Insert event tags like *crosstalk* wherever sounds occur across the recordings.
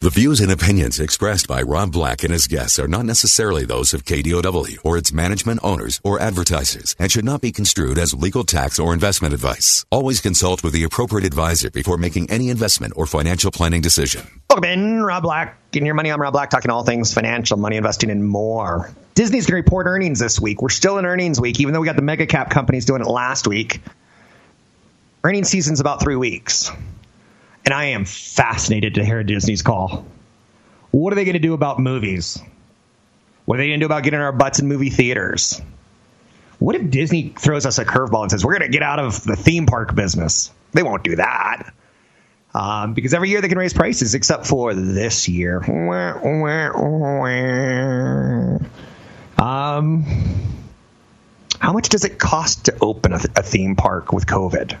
The views and opinions expressed by Rob Black and his guests are not necessarily those of KDOW or its management owners or advertisers and should not be construed as legal tax or investment advice. Always consult with the appropriate advisor before making any investment or financial planning decision. Welcome in, Rob Black. In your money, I'm Rob Black, talking all things financial, money investing, and more. Disney's going to report earnings this week. We're still in earnings week, even though we got the mega cap companies doing it last week. Earnings season's about three weeks and I am fascinated to hear Disney's call. What are they going to do about movies? What are they going to do about getting our butts in movie theaters? What if Disney throws us a curveball and says, we're going to get out of the theme park business? They won't do that. Um, because every year they can raise prices, except for this year. Um, how much does it cost to open a, a theme park with COVID?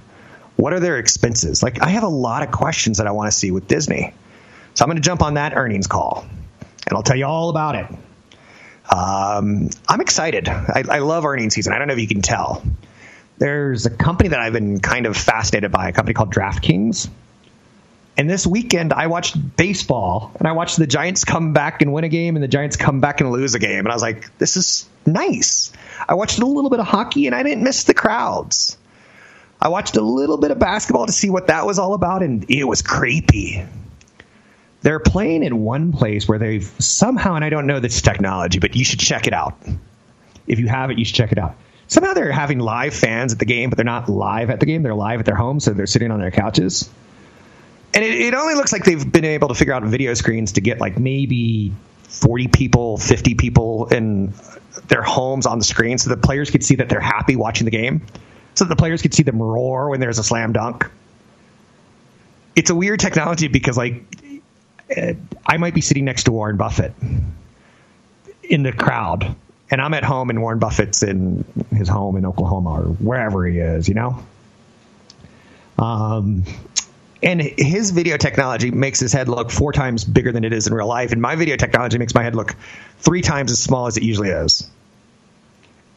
What are their expenses? Like, I have a lot of questions that I want to see with Disney. So I'm going to jump on that earnings call and I'll tell you all about it. Um, I'm excited. I, I love earnings season. I don't know if you can tell. There's a company that I've been kind of fascinated by, a company called DraftKings. And this weekend, I watched baseball and I watched the Giants come back and win a game and the Giants come back and lose a game. And I was like, this is nice. I watched a little bit of hockey and I didn't miss the crowds. I watched a little bit of basketball to see what that was all about, and it was creepy. They're playing in one place where they've somehow, and I don't know this technology, but you should check it out. If you have it, you should check it out. Somehow they're having live fans at the game, but they're not live at the game. They're live at their home, so they're sitting on their couches. And it, it only looks like they've been able to figure out video screens to get like maybe 40 people, 50 people in their homes on the screen so the players could see that they're happy watching the game so the players could see them roar when there's a slam dunk. It's a weird technology because like I might be sitting next to Warren Buffett in the crowd, and I'm at home, and Warren Buffett's in his home in Oklahoma or wherever he is, you know. Um, and his video technology makes his head look four times bigger than it is in real life, and my video technology makes my head look three times as small as it usually is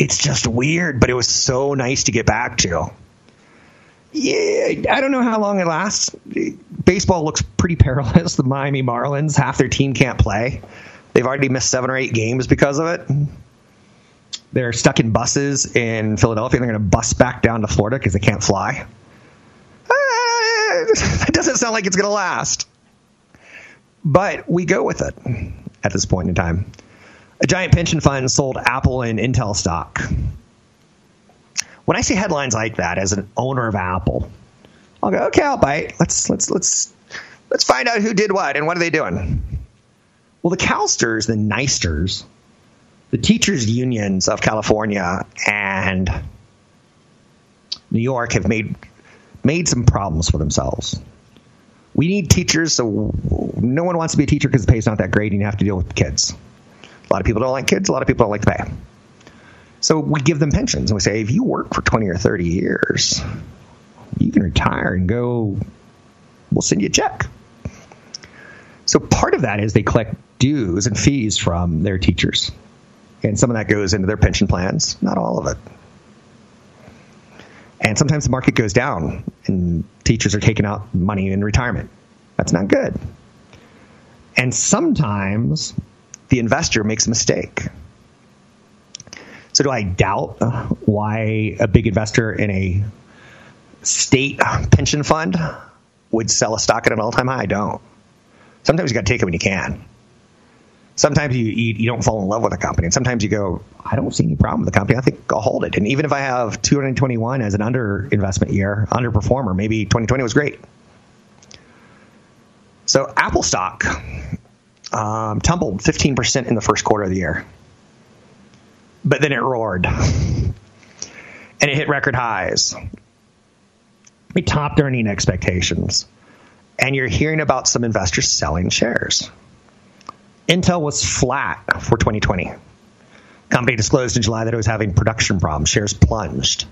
it's just weird, but it was so nice to get back to. Yeah, I don't know how long it lasts. Baseball looks pretty perilous. The Miami Marlins, half their team can't play. They've already missed seven or eight games because of it. They're stuck in buses in Philadelphia. And they're going to bus back down to Florida because they can't fly. Uh, it doesn't sound like it's going to last. But we go with it at this point in time a giant pension fund sold Apple and Intel stock. When I see headlines like that as an owner of Apple, I'll go, okay, I'll bite. Let's let's let's let's find out who did what and what are they doing. Well, the CalSTRS, the NYSTRS, the teachers' unions of California and New York have made made some problems for themselves. We need teachers, so no one wants to be a teacher because the pay's not that great, and you have to deal with kids. A lot of people don't like kids. A lot of people don't like to pay. So we give them pensions and we say, if you work for 20 or 30 years, you can retire and go, we'll send you a check. So part of that is they collect dues and fees from their teachers. And some of that goes into their pension plans, not all of it. And sometimes the market goes down and teachers are taking out money in retirement. That's not good. And sometimes the investor makes a mistake. So, do I doubt why a big investor in a state pension fund would sell a stock at an all time high? I don't. Sometimes you got to take it when you can. Sometimes you, you, you don't fall in love with a company, and sometimes you go, I don't see any problem with the company. I think I'll hold it. And even if I have 221 as an under investment year, underperformer, maybe 2020 was great. So Apple stock um, tumbled 15% in the first quarter of the year. But then it roared. and it hit record highs. It topped earning expectations. and you're hearing about some investors selling shares. Intel was flat for 2020. Company disclosed in July that it was having production problems. Shares plunged.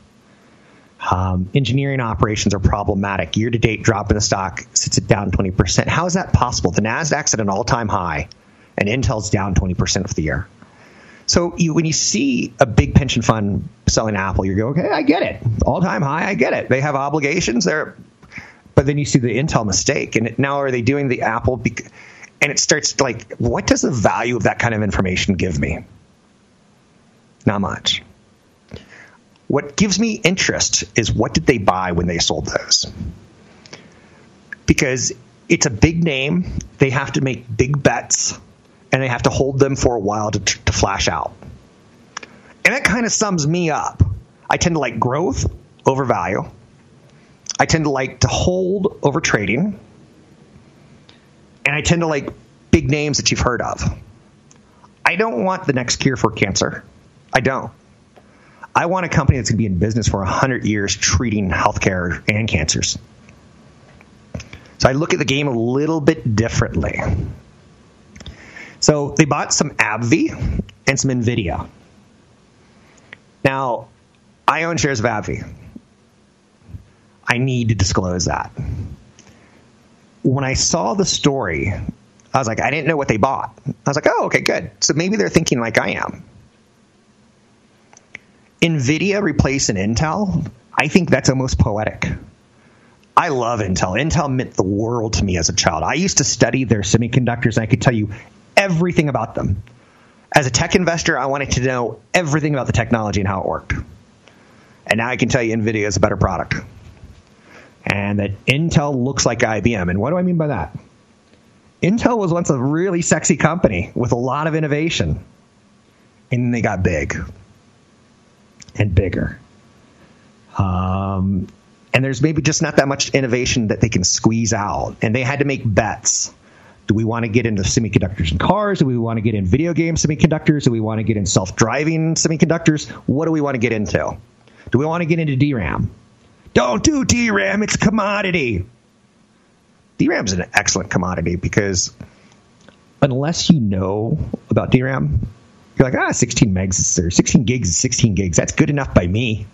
Um, engineering operations are problematic. Year to date drop in the stock sits at down 20%. How is that possible? The NASDAQ's at an all time high, and Intel's down 20% for the year. So you, when you see a big pension fund selling Apple, you go, okay, I get it. All time high, I get it. They have obligations. They're, but then you see the Intel mistake, and now are they doing the Apple? And it starts like, what does the value of that kind of information give me? Not much. What gives me interest is what did they buy when they sold those? Because it's a big name, they have to make big bets, and they have to hold them for a while to, to flash out. And that kind of sums me up. I tend to like growth over value. I tend to like to hold over trading. And I tend to like big names that you've heard of. I don't want the next cure for cancer. I don't. I want a company that's going to be in business for 100 years treating healthcare and cancers. So I look at the game a little bit differently. So they bought some AbbVie and some NVIDIA. Now, I own shares of AbbVie. I need to disclose that. When I saw the story, I was like, I didn't know what they bought. I was like, oh, okay, good. So maybe they're thinking like I am. NVIDIA replacing Intel, I think that's almost poetic. I love Intel. Intel meant the world to me as a child. I used to study their semiconductors, and I could tell you everything about them. As a tech investor, I wanted to know everything about the technology and how it worked. And now I can tell you NVIDIA is a better product. And that Intel looks like IBM. And what do I mean by that? Intel was once a really sexy company with a lot of innovation. And they got big and bigger. Um, and there's maybe just not that much innovation that they can squeeze out. And they had to make bets. Do we want to get into semiconductors and cars? Do we want to get in video game semiconductors? Do we want to get in self driving semiconductors? What do we want to get into? Do we want to get into DRAM? Don't do DRAM, it's a commodity. DRAM is an excellent commodity because unless you know about DRAM, you're like, ah, 16 megs or 16 gigs is 16 gigs. That's good enough by me.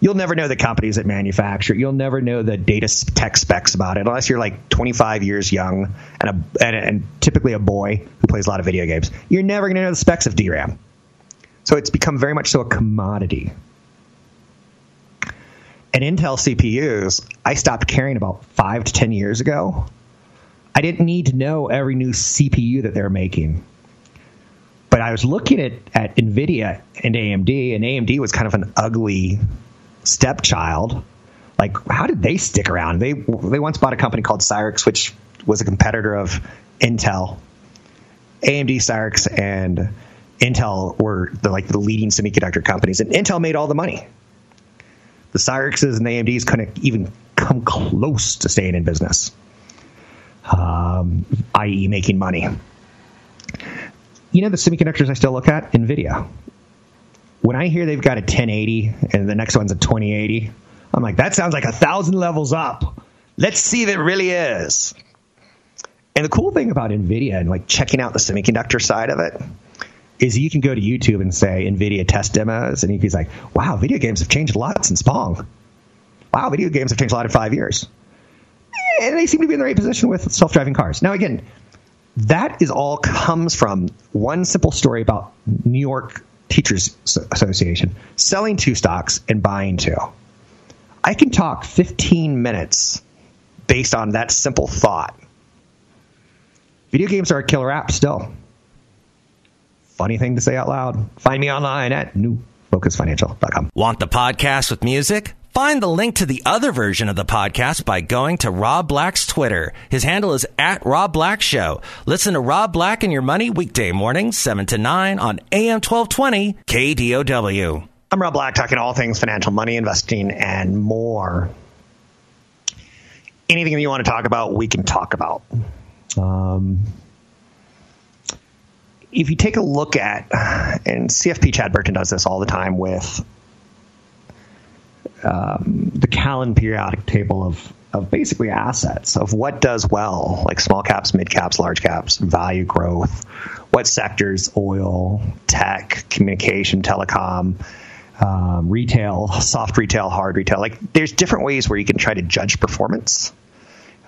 You'll never know the companies that manufacture it. You'll never know the data tech specs about it unless you're like 25 years young and, a, and, and typically a boy who plays a lot of video games. You're never going to know the specs of DRAM. So it's become very much so a commodity. And Intel CPUs, I stopped caring about five to 10 years ago. I didn't need to know every new CPU that they're making but I was looking at, at NVIDIA and AMD, and AMD was kind of an ugly stepchild. Like, how did they stick around? They they once bought a company called Cyrix, which was a competitor of Intel. AMD, Cyrix, and Intel were the, like the leading semiconductor companies, and Intel made all the money. The Cyrixes and the AMDs couldn't even come close to staying in business, um, i.e., making money you know the semiconductors I still look at? NVIDIA. When I hear they've got a 1080 and the next one's a 2080, I'm like, that sounds like a thousand levels up. Let's see if it really is. And the cool thing about NVIDIA and like checking out the semiconductor side of it is you can go to YouTube and say NVIDIA test demos, and he's like, wow, video games have changed a lot since Pong. Wow, video games have changed a lot in five years. And they seem to be in the right position with self driving cars. Now, again, that is all comes from one simple story about New York Teachers Association selling two stocks and buying two. I can talk 15 minutes based on that simple thought. Video games are a killer app still. Funny thing to say out loud. Find me online at newfocusfinancial.com. Want the podcast with music? Find the link to the other version of the podcast by going to Rob Black's Twitter. His handle is at Rob Black Show. Listen to Rob Black and Your Money weekday mornings, 7 to 9 on AM 1220 KDOW. I'm Rob Black, talking all things financial, money, investing, and more. Anything that you want to talk about, we can talk about. Um, if you take a look at, and CFP Chad Burton does this all the time with um, the Callan periodic table of of basically assets of what does well, like small caps, mid caps, large caps, value growth, what sectors, oil, tech, communication, telecom, um, retail, soft retail, hard retail. Like there's different ways where you can try to judge performance.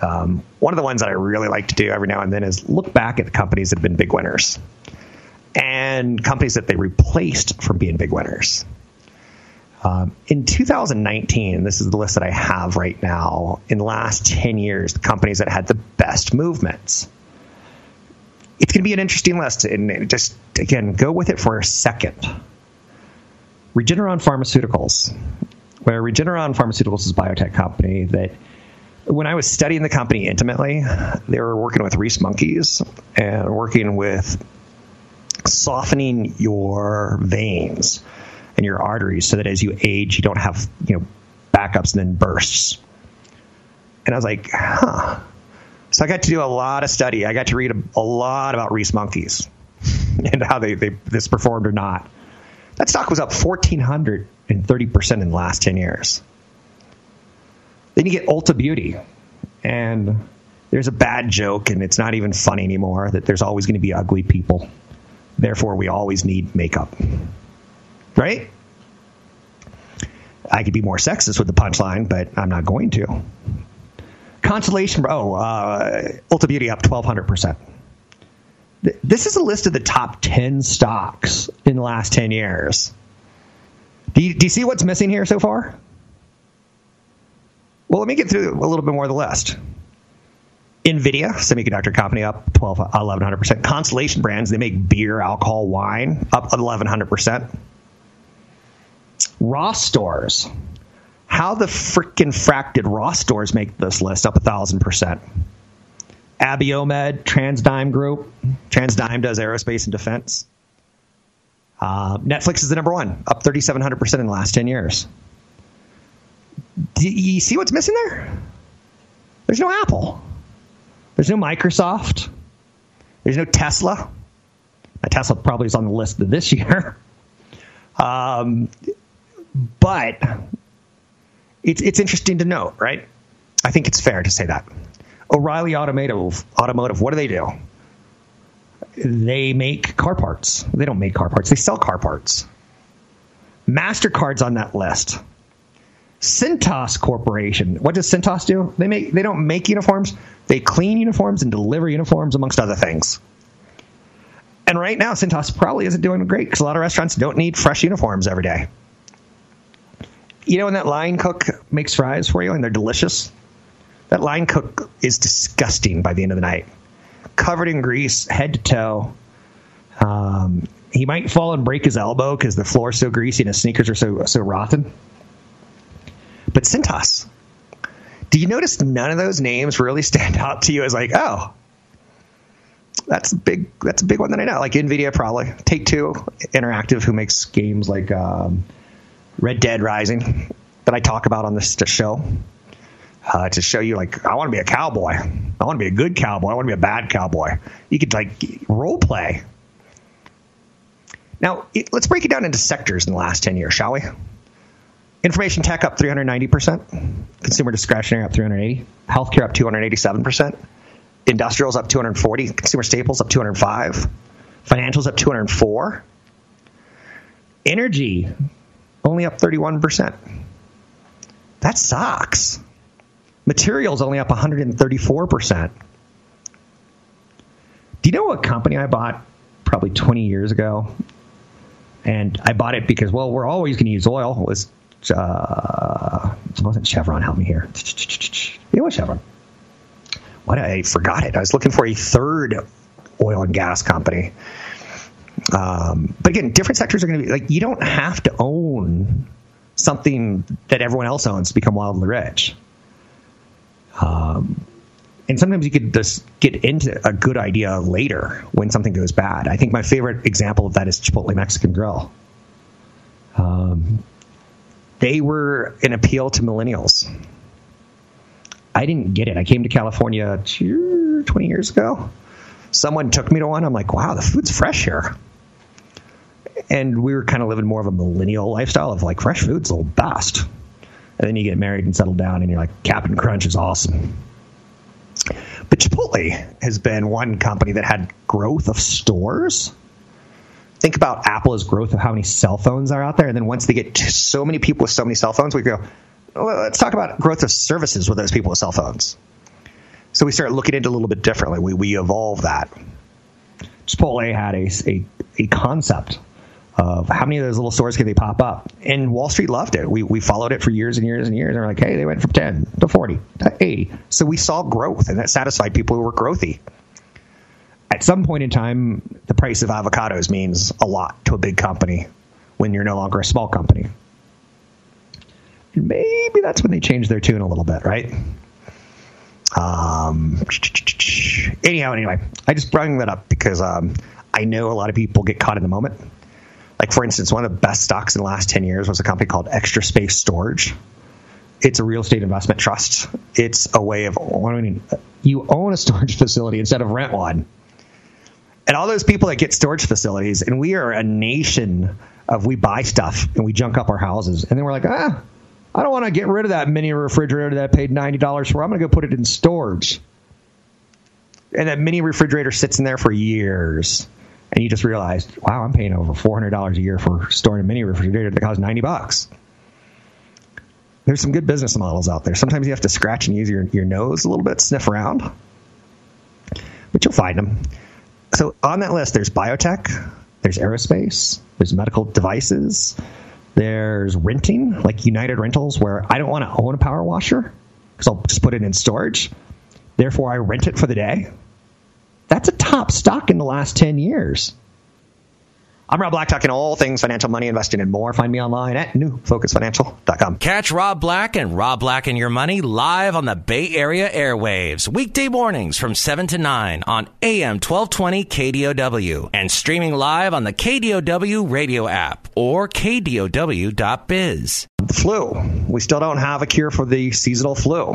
Um, one of the ones that I really like to do every now and then is look back at the companies that have been big winners and companies that they replaced from being big winners. Um, in 2019, this is the list that I have right now. In the last 10 years, the companies that had the best movements. It's going to be an interesting list, and just again, go with it for a second. Regeneron Pharmaceuticals, where Regeneron Pharmaceuticals is a biotech company that when I was studying the company intimately, they were working with rhesus monkeys and working with softening your veins and your arteries so that as you age, you don't have, you know, backups and then bursts. And I was like, huh. So I got to do a lot of study. I got to read a, a lot about rhesus monkeys *laughs* and how they, they this performed or not. That stock was up 1,430% in the last 10 years. Then you get Ulta Beauty. And there's a bad joke, and it's not even funny anymore, that there's always going to be ugly people. Therefore, we always need makeup right? I could be more sexist with the punchline, but I'm not going to. Constellation, oh, uh, Ulta Beauty up 1,200%. This is a list of the top 10 stocks in the last 10 years. Do you, do you see what's missing here so far? Well, let me get through a little bit more of the list. Nvidia, semiconductor company, up 12, 1100%. Constellation Brands, they make beer, alcohol, wine, up 1100%. Ross stores. How the freaking frack did Ross stores make this list up a thousand percent? Abiomed, TransDigm Group. TransDigm does aerospace and defense. Uh, Netflix is the number one, up 3,700% in the last 10 years. Do you see what's missing there? There's no Apple. There's no Microsoft. There's no Tesla. Now, Tesla probably is on the list this year. *laughs* Um, but it's it's interesting to note, right? I think it's fair to say that. O'Reilly Automotive, Automotive, what do they do? They make car parts. They don't make car parts. They sell car parts. Mastercard's on that list. Cintas Corporation. What does Cintas do? They make they don't make uniforms. They clean uniforms and deliver uniforms amongst other things. And right now, Cintas probably isn't doing great because a lot of restaurants don't need fresh uniforms every day. You know when that line cook makes fries for you and they're delicious? That line cook is disgusting by the end of the night. Covered in grease, head to toe. Um, he might fall and break his elbow because the floor is so greasy and his sneakers are so so rotten. But Cintas, do you notice none of those names really stand *laughs* out to you as like, oh, that's a big that's a big one that I know. Like Nvidia, probably Take Two Interactive, who makes games like um, Red Dead Rising that I talk about on this show. Uh, to show you, like, I want to be a cowboy. I want to be a good cowboy. I want to be a bad cowboy. You could like role play. Now, it, let's break it down into sectors in the last 10 years, shall we? Information tech up 390%. Consumer discretionary up 380. Healthcare up 287%. Industrials up 240. Consumer staples up 205. Financials up 204. Energy only up 31%. That sucks. Materials only up 134%. Do you know what company I bought probably 20 years ago? And I bought it because, well, we're always going to use oil. It was uh, wasn't Chevron. Help me here. It was Chevron. What I forgot it. I was looking for a third oil and gas company. Um, but again, different sectors are going to be like you don't have to own something that everyone else owns to become wildly rich. Um, and sometimes you could just get into a good idea later when something goes bad. I think my favorite example of that is Chipotle Mexican Grill. Um, they were an appeal to millennials. I didn't get it. I came to California 20 years ago. Someone took me to one. I'm like, wow, the food's fresh here and we were kind of living more of a millennial lifestyle of like fresh food's the best. And then you get married and settle down, and you're like, Captain Crunch is awesome. But Chipotle has been one company that had growth of stores. Think about Apple's growth of how many cell phones are out there, and then once they get so many people with so many cell phones, we go, well, let's talk about growth of services with those people with cell phones. So we start looking into it a little bit differently. We, we evolve that. Chipotle had a, a, a concept of how many of those little stores can they pop up. And Wall Street loved it. We, we followed it for years and years and years. And we're like, hey, they went from 10 to 40 to 80. So we saw growth, and that satisfied people who were growthy. At some point in time, the price of avocados means a lot to a big company when you're no longer a small company. Maybe that's when they changed their tune a little bit, right? Um, anyhow, anyway, I just bring that up because um, I know a lot of people get caught in the moment. Like, for instance, one of the best stocks in the last 10 years was a company called Extra Space Storage. It's a real estate investment trust. It's a way of owning, you own a storage facility instead of rent one. And all those people that get storage facilities, and we are a nation of we buy stuff and we junk up our houses. And then we're like, ah, I don't want to get rid of that mini refrigerator that I paid $90 for. I'm going to go put it in storage. And that mini refrigerator sits in there for years and you just realized, wow, I'm paying over four hundred dollars a year for storing a mini refrigerator that costs ninety bucks. There's some good business models out there. Sometimes you have to scratch and use your, your nose a little bit, sniff around, but you'll find them. So on that list, there's biotech, there's aerospace, there's medical devices, there's renting, like United Rentals, where I don't want to own a power washer because I'll just put it in storage. Therefore, I rent it for the day. That's a top stock in the last 10 years. I'm Rob Black, talking all things financial, money, investing, and more. Find me online at newfocusfinancial.com. Catch Rob Black and Rob Black and Your Money live on the Bay Area airwaves, weekday mornings from 7 to 9 on AM 1220 KDOW and streaming live on the KDOW radio app or KDOW.biz. The flu. We still don't have a cure for the seasonal flu.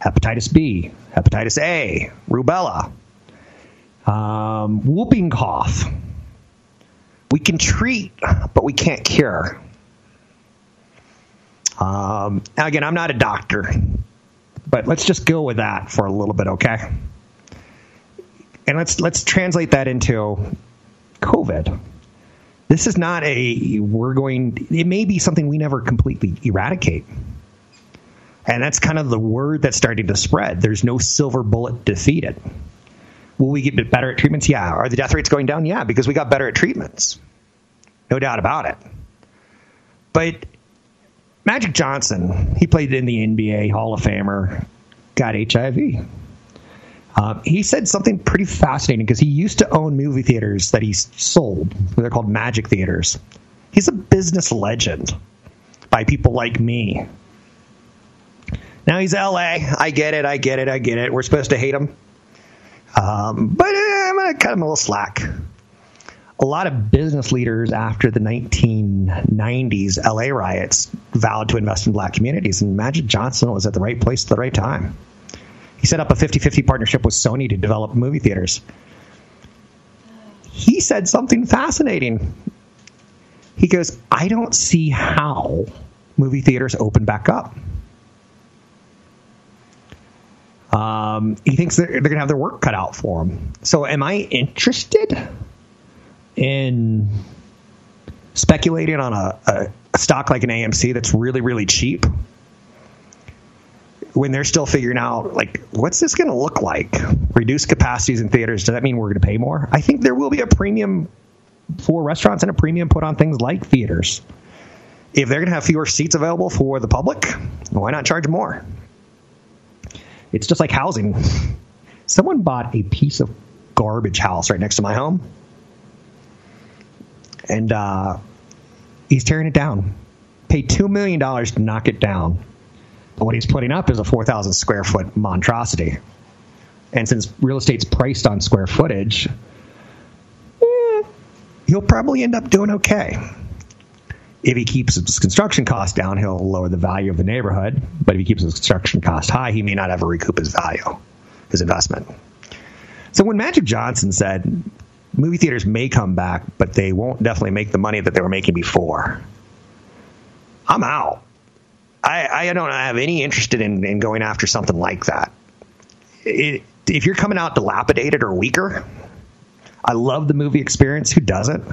Hepatitis B, hepatitis A, rubella, um, whooping cough. We can treat, but we can't cure. Um, again, I'm not a doctor, but let's just go with that for a little bit, okay? And let's let's translate that into COVID. This is not a we're going. It may be something we never completely eradicate. And that's kind of the word that's starting to spread. There's no silver bullet to defeat it. Will we get better at treatments? Yeah. Are the death rates going down? Yeah, because we got better at treatments. No doubt about it. But Magic Johnson, he played in the NBA, Hall of Famer, got HIV. Um, he said something pretty fascinating because he used to own movie theaters that he sold. They're called Magic Theaters. He's a business legend by people like me. Now he's LA. I get it. I get it. I get it. We're supposed to hate him. Um, but I'm going to cut him a little slack. A lot of business leaders after the 1990s LA riots vowed to invest in black communities, and Magic Johnson was at the right place at the right time. He set up a 50 50 partnership with Sony to develop movie theaters. He said something fascinating. He goes, I don't see how movie theaters open back up. Um, he thinks they're, they're going to have their work cut out for them. So, am I interested in speculating on a, a stock like an AMC that's really, really cheap? when they're still figuring out like what's this going to look like reduced capacities in theaters does that mean we're going to pay more i think there will be a premium for restaurants and a premium put on things like theaters if they're going to have fewer seats available for the public why not charge more it's just like housing. *laughs* Someone bought a piece of garbage house right next to my home, and uh, he's tearing it down. Paid two million dollars to knock it down, but what he's putting up is a four thousand square foot monstrosity. And since real estate's priced on square footage, eh, he'll probably end up doing okay if he keeps his construction costs down, he'll lower the value of the neighborhood. But if he keeps his construction costs high, he may not ever recoup his value, his investment. So when Magic Johnson said movie theaters may come back, but they won't definitely make the money that they were making before, I'm out. I, I don't have any interest in, in going after something like that. It, if you're coming out dilapidated or weaker, I love the movie experience. Who doesn't?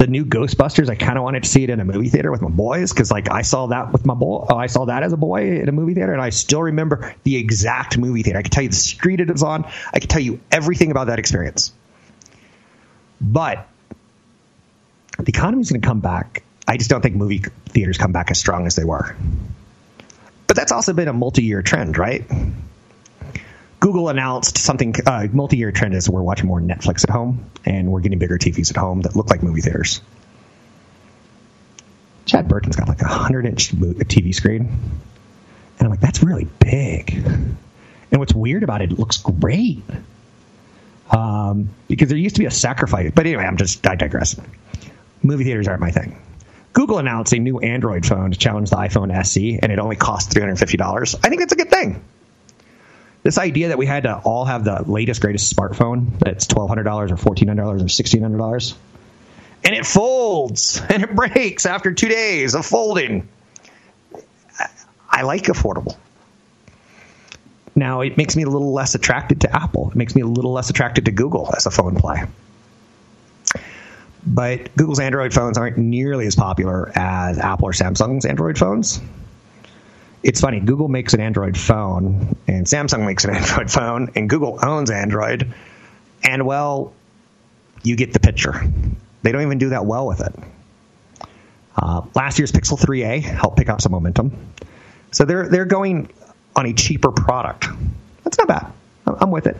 The new Ghostbusters, I kind of wanted to see it in a movie theater with my boys because, like, I saw that with my boy. I saw that as a boy in a movie theater, and I still remember the exact movie theater. I can tell you the street it was on. I can tell you everything about that experience. But the economy's going to come back. I just don't think movie theaters come back as strong as they were. But that's also been a multi-year trend, right? Google announced something. Uh, multi-year trend is we're watching more Netflix at home, and we're getting bigger TVs at home that look like movie theaters. Chad Burton's got like a hundred-inch TV screen, and I'm like, that's really big. And what's weird about it, it looks great. Um, because there used to be a sacrifice. But anyway, I'm just I digress. Movie theaters aren't my thing. Google announced a new Android phone to challenge the iPhone SE, and it only costs $350. I think that's a good thing. This idea that we had to all have the latest, greatest smartphone that's $1,200 or $1,400 or $1,600, and it folds *laughs* and it breaks after two days of folding. I like affordable. Now, it makes me a little less attracted to Apple. It makes me a little less attracted to Google as a phone play but Google's Android phones aren't nearly as popular as Apple or Samsung's Android phones. It's funny, Google makes an Android phone, and Samsung makes an *laughs* Android phone, and Google owns Android, and well, you get the picture. They don't even do that well with it. Uh, last year's Pixel 3a helped pick up some momentum, so they're they're going on a cheaper product. That's not bad. I'm with it.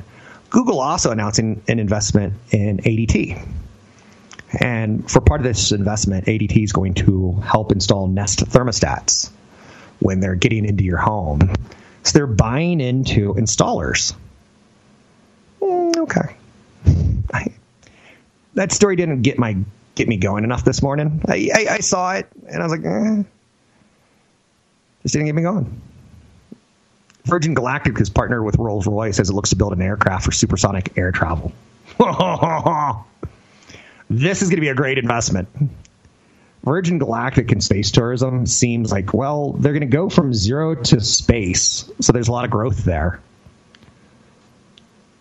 Google also announcing an investment in ADT and for part of this investment, ADT is going to help install Nest thermostats when they're getting into your home. So they're buying into installers. Mm, okay. I, that story didn't get my get me going enough this morning. I, I, I saw it and I was like, eh. just didn't get me going. Virgin Galactic has partnered with Rolls Royce as it looks to build an aircraft for supersonic air travel. *laughs* this is going to be a great investment. Virgin Galactic and space tourism seems like, well, they're going to go from zero to space. So there's a lot of growth there.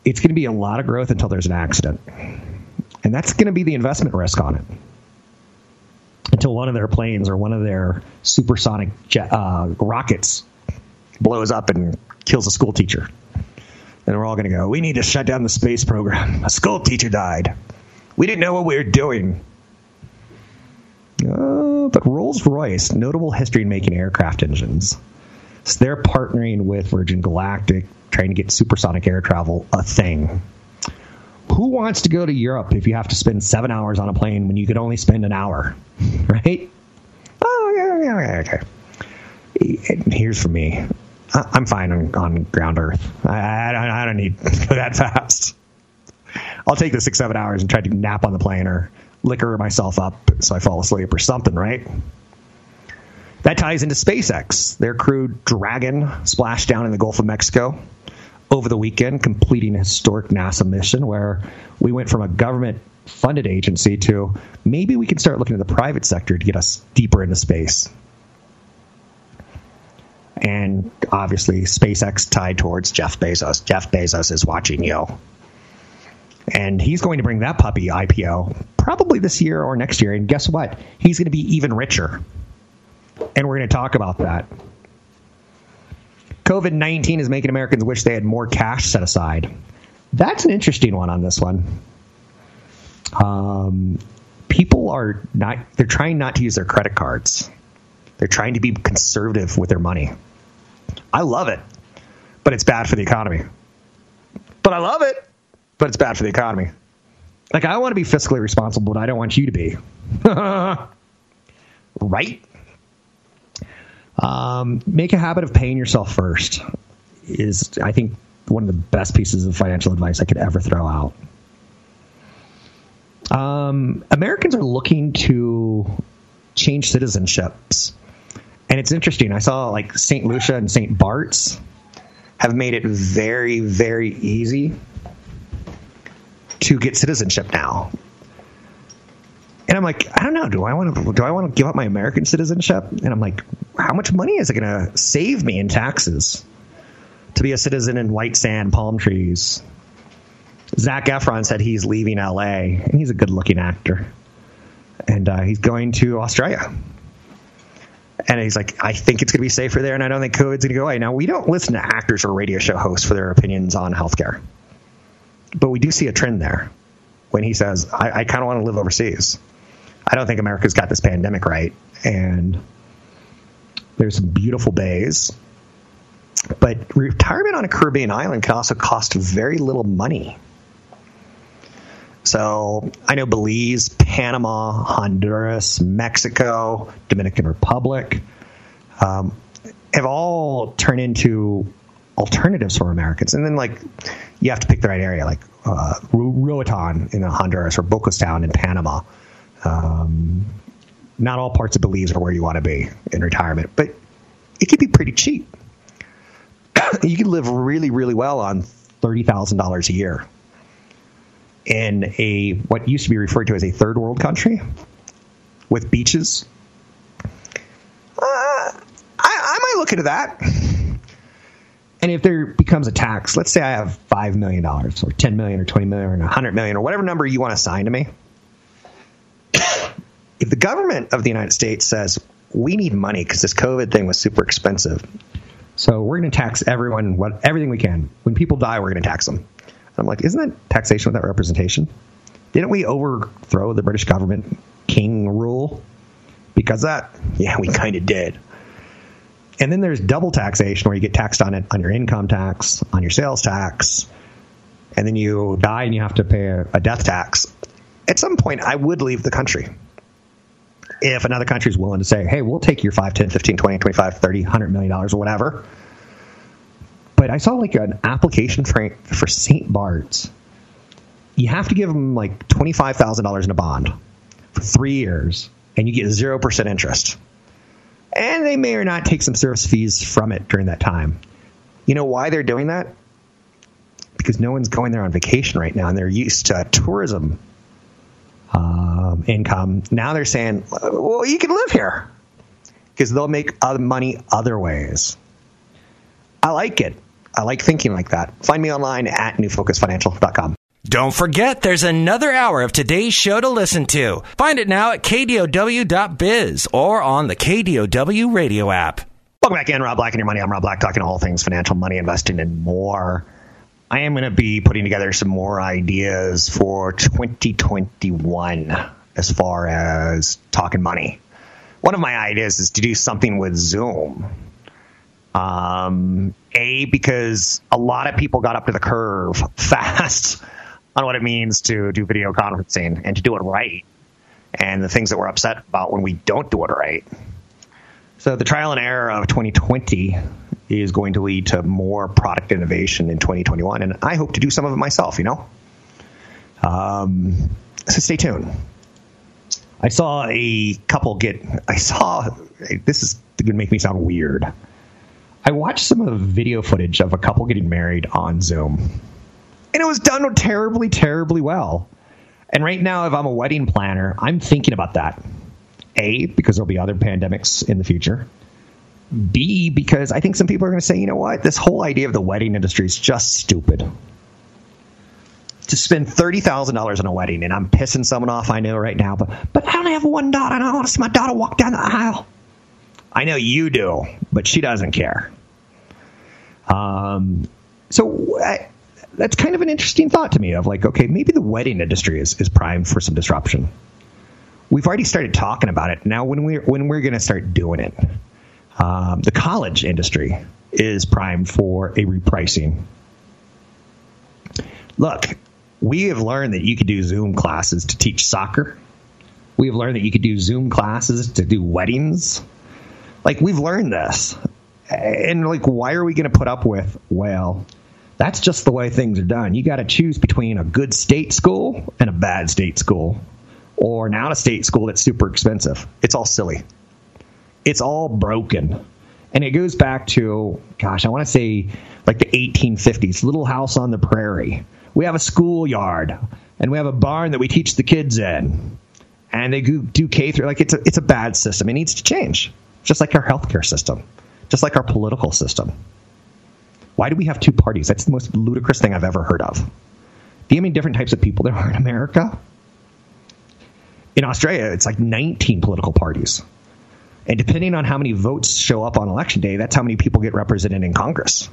It's going to be a lot of growth until there's an accident. And that's going to be the investment risk on it. Until one of their planes or one of their supersonic jet, uh, rockets blows up and kills a school teacher. And we're all going to go, we need to shut down the space program. A school teacher died. We didn't know what we were doing. Uh, but Rolls Royce, notable history in making aircraft engines. So they're partnering with Virgin Galactic, trying to get supersonic air travel a thing. Who wants to go to Europe if you have to spend seven hours on a plane when you could only spend an hour? *laughs* Right? Oh, yeah, yeah, okay. Here's for me. I'm fine on, on ground Earth. I, I, I don't need *laughs* that fast. I'll take the six, seven hours and try to nap on the plane or liquor myself up so I fall asleep or something, right? That ties into SpaceX. Their crew Dragon splashed down in the Gulf of Mexico over the weekend, completing a historic NASA mission where we went from a government funded agency to maybe we can start looking at the private sector to get us deeper into space. And obviously, SpaceX tied towards Jeff Bezos. Jeff Bezos is watching you and he's going to bring that puppy IPO probably this year or next year. And guess what? He's going to be even richer. And we're going to talk about that. COVID 19 is making Americans wish they had more cash set aside. That's an interesting one on this one. Um, people are not, they're trying not to use their credit cards. They're trying to be conservative with their money. I love it, but it's bad for the economy. But I love it but it's bad for the economy. Like I want to be fiscally responsible, but I don't want you to be. *laughs* right? Um, make a habit of paying yourself first is I think one of the best pieces of financial advice I could ever throw out. Um, Americans are looking to change citizenships. And it's interesting. I saw like St. Lucia and St. Bart's have made it very, very easy to get citizenship now. And I'm like, I don't know. Do I want to? Do I want to give up my American citizenship? And I'm like, how much money is it going to save me in taxes to be a citizen in white sand, palm trees? Zac Efron said he's leaving LA, and he's a good-looking actor, and uh, he's going to Australia. And he's like, I think it's going to be safer there, and I don't think COVID's going to go away. Now, we don't listen to actors or radio show hosts for their opinions on healthcare, but we do see a trend there when he says, I, I kind of want to live overseas. I don't think America's got this pandemic right. And there's some beautiful bays. But retirement on a Caribbean island can also cost very little money. So I know Belize, Panama, Honduras, Mexico, Dominican Republic um, have all turned into alternatives for Americans. And then, like, you have to pick the right area, like uh, Roatan in Honduras or Bocas Town in Panama. Um, not all parts of Belize are where you want to be in retirement, but it can be pretty cheap. *coughs* you can live really, really well on thirty thousand dollars a year in a what used to be referred to as a third world country with beaches. Uh, I, I might look into that. And if there becomes a tax, let's say I have five million dollars, or ten million, or twenty million, or a hundred million, or whatever number you want to assign to me. if the government of the United States says we need money because this COVID thing was super expensive, so we're going to tax everyone, what everything we can. When people die, we're going to tax them. I'm like, isn't that taxation without representation? Didn't we overthrow the British government king rule? Because that, yeah, we kind of did. And then there's double taxation where you get taxed on it on your income tax, on your sales tax, and then you die and you have to pay a, death tax. At some point, I would leave the country. If another country is willing to say, hey, we'll take your 5, 10, 15, 20, 25, 30, 100 million dollars or whatever. But I saw like an application for, for St. Bart's. You have to give them like $25,000 in a bond for three years, and you get 0% interest and they may or not take some service fees from it during that time. You know why they're doing that? Because no one's going there on vacation right now, and they're used to tourism um, income. Now they're saying, "Well, you can live here," because they'll make other money other ways. I like it. I like thinking like that. Find me online at newfocusfinancial.com. Don't forget, there's another hour of today's show to listen to. Find it now at kdow.biz or on the KDOW radio app. Welcome back in, Rob Black and your money. I'm Rob Black, talking all things financial, money, investing, and more. I am going to be putting together some more ideas for 2021 as far as talking money. One of my ideas is to do something with Zoom. Um, a, because a lot of people got up to the curve *laughs* fast on what it means to do video conferencing and to do it right and the things that we're upset about when we don't do it right. So the trial and error of 2020 is going to lead to more product innovation in 2021, and I hope to do some of it myself. You know, um, so stay tuned. I saw a couple get. I saw this is going to make me sound weird. I watched some of the video footage of a couple getting married on Zoom and it was done terribly, terribly well. And right now, if I'm a wedding planner, I'm thinking about that. A, because there'll be other pandemics in the future. B, because I think some people are going to say, you know what, this whole idea of the wedding industry is just stupid. To spend thirty thousand dollars on a wedding, and I'm pissing someone off, I know right now, but but I only have one daughter, and I want to see my daughter walk down the aisle. I know you do, but she doesn't care. Um, so I, that's kind of an interesting thought to me of like, okay, maybe the wedding industry is, is primed for some disruption. We've already started talking about it. Now, when we're when we're going to start doing it, um, the college industry is primed for a repricing. Look, we have learned that you could do Zoom classes to teach soccer. We have learned that you could do Zoom classes to do weddings. Like we've learned this, and like, why are we going to put up with? Well, that's just the way things are done. You got to choose between a good state school and a bad state school, or now a state school that's super expensive. It's all silly. It's all broken. And it goes back to, gosh, I want to say like the 1850s, Little House on the Prairie. We have a schoolyard and we have a barn that we teach the kids in. and they do K through. Like it's a, it's a bad system. It needs to change, just like our healthcare system, just like our political system. Why do we have two parties? That's the most ludicrous thing I've ever heard of. Do you mean different types of people there are in America? In Australia, it's like 19 political parties. And depending on how many votes show up on election day, that's how many people get represented in Congress.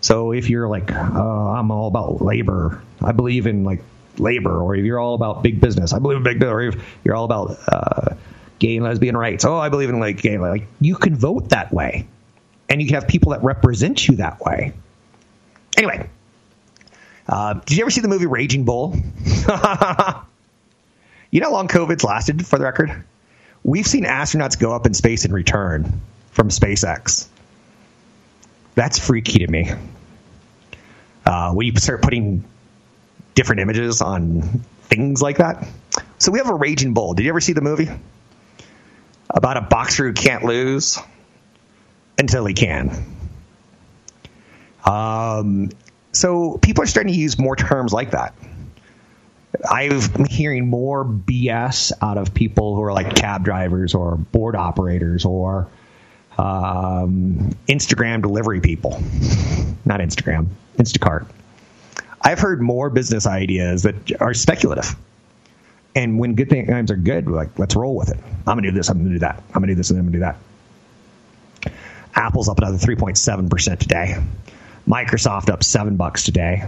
So if you're like, uh, I'm all about labor, I believe in like labor, or if you're all about big business, I believe in big business, or if you're all about uh, gay and lesbian rights, oh, I believe in like gay, like you can vote that way, and you can have people that represent you that way. Anyway, uh, did you ever see the movie Raging Bull? *laughs* you know how long COVID's lasted, for the record? We've seen astronauts go up in space and return from SpaceX. That's freaky to me. Uh, when you start putting different images on things like that. So we have a raging bull. Did you ever see the movie? About a boxer who can't lose until he can. Um, so people are starting to use more terms like that. I'm hearing more BS out of people who are like cab drivers or board operators or um, Instagram delivery people. Not Instagram, Instacart. I've heard more business ideas that are speculative. And when good times are good, we're like, let's roll with it. I'm going to do this, I'm going to do that. I'm going to do this, and I'm going to do that. Apple's up another 3.7% today. Microsoft up 7 bucks today.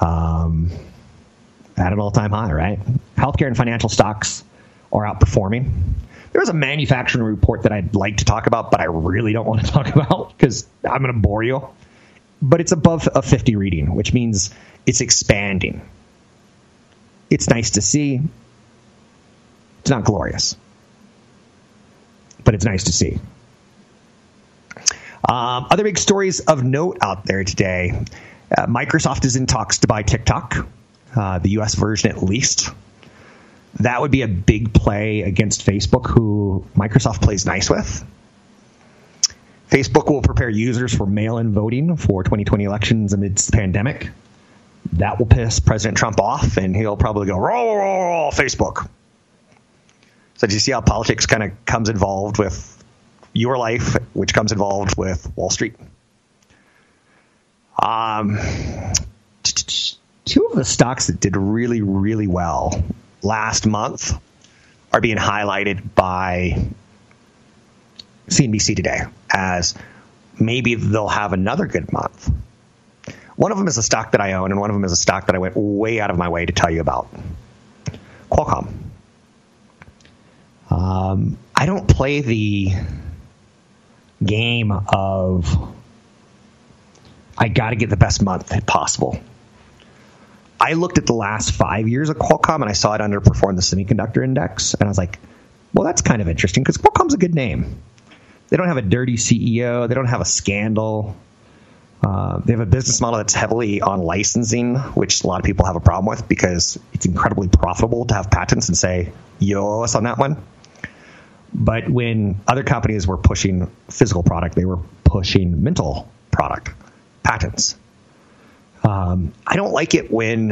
Um, at an all-time high, right? Healthcare and financial stocks are outperforming. There was a manufacturing report that I'd like to talk about, but I really don't want to *laughs* talk about because I'm going to bore you. But it's above a 50 reading, which means it's expanding. It's nice to see. It's not glorious, but it's nice to see. Um, other big stories of note out there today uh, Microsoft is in talks to buy TikTok uh, the US version at least. That would be a big play against Facebook, who Microsoft plays nice with. Facebook will prepare users for mail in voting for 2020 elections amidst the pandemic. That will piss President Trump off, and he'll probably go, roll, roll, roll, Facebook. So, do you see how politics kind of comes involved with your life, which comes involved with Wall Street? Um, two of the stocks that did really, really well last month are being highlighted by CNBC today as maybe they'll have another good month. One of them is a stock that I own, and one of them is a stock that I went way out of my way to tell you about Qualcomm. Um, I don't play the game of I got to get the best month possible. I looked at the last five years of Qualcomm and I saw it underperform the semiconductor index, and I was like, well, that's kind of interesting because Qualcomm's a good name. They don't have a dirty CEO. They don't have a scandal. Uh, they have a business model that's heavily on licensing, which a lot of people have a problem with because it's incredibly profitable to have patents and say, owe us on that one. But when other companies were pushing physical product, they were pushing mental product patents. Um, I don't like it when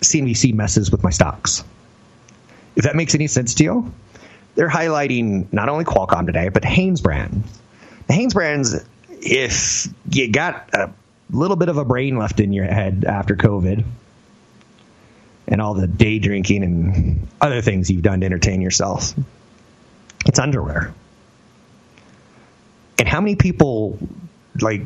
CNBC messes with my stocks. If that makes any sense to you, they're highlighting not only Qualcomm today, but Hanes brand. The Hanes brands, if you got a little bit of a brain left in your head after COVID and all the day drinking and other things you've done to entertain yourself, underwear. And how many people like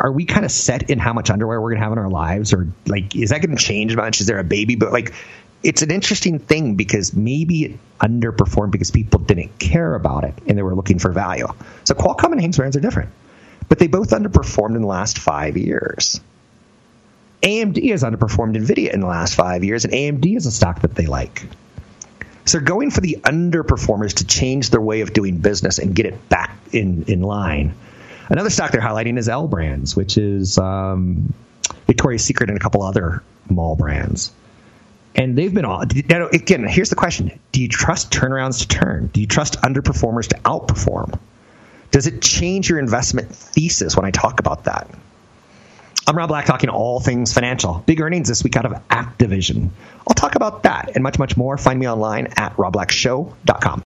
are we kind of set in how much underwear we're going to have in our lives? Or like is that going to change much? Is there a baby but like it's an interesting thing because maybe it underperformed because people didn't care about it and they were looking for value. So qualcomm and Hanes brands are different but they both underperformed in the last five years. Amd has underperformed nvidia in the last five years and amd is a stock that they like so they're going for the underperformers to change their way of doing business and get it back in, in line Another stock they're highlighting is L Brands, which is um, Victoria's Secret and a couple other mall brands. And they've been all again. Here's the question: Do you trust turnarounds to turn? Do you trust underperformers to outperform? Does it change your investment thesis when I talk about that? I'm Rob Black talking all things financial. Big earnings this week out of Activision. I'll talk about that and much, much more. Find me online at robblackshow.com.